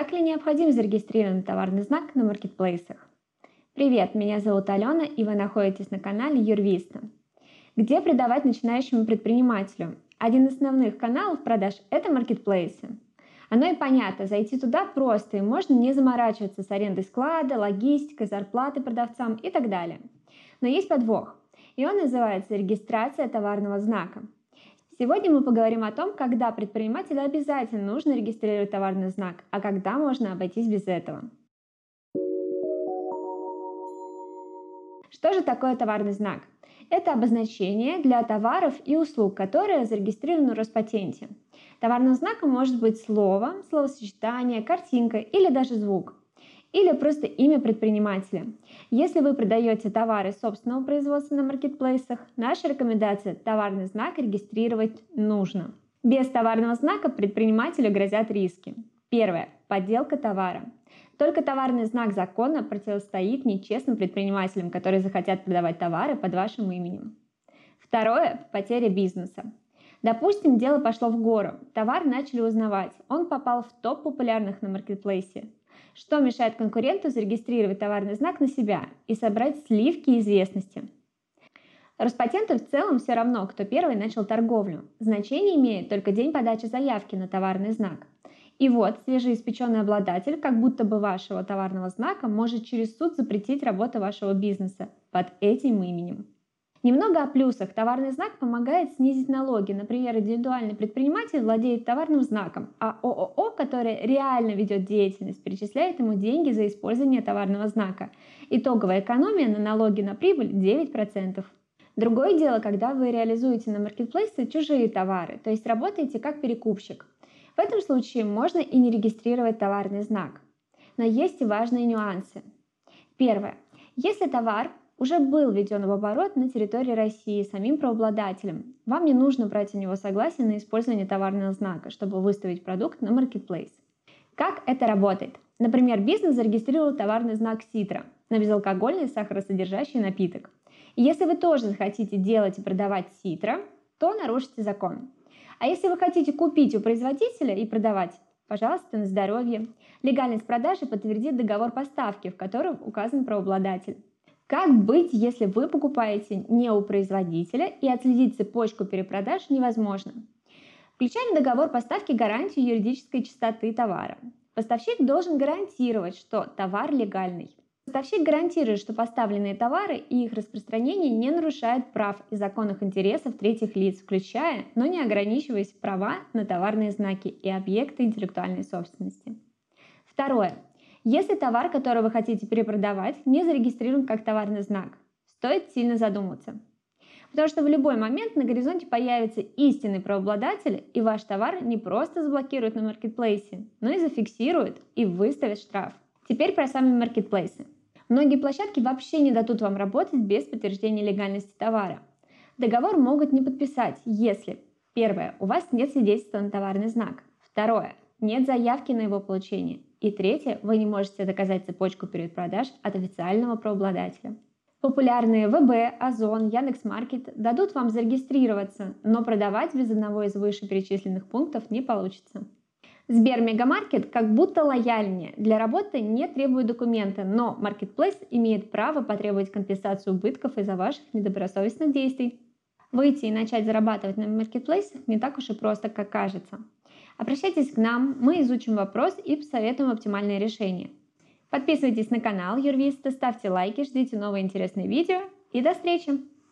Так ли необходим зарегистрированный товарный знак на маркетплейсах? Привет, меня зовут Алена, и вы находитесь на канале Юрвиста. Где продавать начинающему предпринимателю? Один из основных каналов продаж – это маркетплейсы. Оно и понятно, зайти туда просто, и можно не заморачиваться с арендой склада, логистикой, зарплатой продавцам и так далее. Но есть подвох, и он называется регистрация товарного знака. Сегодня мы поговорим о том, когда предпринимателю обязательно нужно регистрировать товарный знак, а когда можно обойтись без этого. Что же такое товарный знак? Это обозначение для товаров и услуг, которые зарегистрированы в Роспатенте. Товарным знаком может быть слово, словосочетание, картинка или даже звук или просто имя предпринимателя. Если вы продаете товары собственного производства на маркетплейсах, наша рекомендация – товарный знак регистрировать нужно. Без товарного знака предпринимателю грозят риски. Первое. Подделка товара. Только товарный знак закона противостоит нечестным предпринимателям, которые захотят продавать товары под вашим именем. Второе. Потеря бизнеса. Допустим, дело пошло в гору, товар начали узнавать, он попал в топ популярных на маркетплейсе. Что мешает конкуренту зарегистрировать товарный знак на себя и собрать сливки известности? Роспатенту в целом все равно, кто первый начал торговлю. Значение имеет только день подачи заявки на товарный знак. И вот свежеиспеченный обладатель, как будто бы вашего товарного знака, может через суд запретить работу вашего бизнеса под этим именем. Немного о плюсах. Товарный знак помогает снизить налоги. Например, индивидуальный предприниматель владеет товарным знаком, а ООО, которое реально ведет деятельность, перечисляет ему деньги за использование товарного знака. Итоговая экономия на налоги на прибыль 9%. Другое дело, когда вы реализуете на маркетплейсе чужие товары, то есть работаете как перекупщик. В этом случае можно и не регистрировать товарный знак. Но есть и важные нюансы. Первое. Если товар уже был введен в оборот на территории России самим правообладателем. Вам не нужно брать у него согласие на использование товарного знака, чтобы выставить продукт на маркетплейс. Как это работает? Например, бизнес зарегистрировал товарный знак Ситра на безалкогольный сахаросодержащий напиток. И если вы тоже захотите делать и продавать Ситра, то нарушите закон. А если вы хотите купить у производителя и продавать, пожалуйста, на здоровье. Легальность продажи подтвердит договор поставки, в котором указан правообладатель. Как быть, если вы покупаете не у производителя и отследить цепочку перепродаж невозможно? Включаем в договор поставки гарантию юридической чистоты товара. Поставщик должен гарантировать, что товар легальный. Поставщик гарантирует, что поставленные товары и их распространение не нарушают прав и законных интересов третьих лиц, включая, но не ограничиваясь права на товарные знаки и объекты интеллектуальной собственности. Второе. Если товар, который вы хотите перепродавать, не зарегистрирован как товарный знак, стоит сильно задуматься. Потому что в любой момент на горизонте появится истинный правообладатель, и ваш товар не просто заблокируют на маркетплейсе, но и зафиксируют и выставят штраф. Теперь про сами маркетплейсы. Многие площадки вообще не дадут вам работать без подтверждения легальности товара. Договор могут не подписать, если Первое. У вас нет свидетельства на товарный знак. Второе. Нет заявки на его получение. И третье, вы не можете доказать цепочку перепродаж от официального правообладателя. Популярные ВБ, Озон, Яндекс.Маркет дадут вам зарегистрироваться, но продавать без одного из вышеперечисленных пунктов не получится. Сбер Мегамаркет как будто лояльнее. Для работы не требует документы, но Marketplace имеет право потребовать компенсацию убытков из-за ваших недобросовестных действий. Выйти и начать зарабатывать на маркетплейсах не так уж и просто, как кажется. Обращайтесь к нам, мы изучим вопрос и посоветуем оптимальное решение. Подписывайтесь на канал Юрвиста, ставьте лайки, ждите новые интересные видео и до встречи!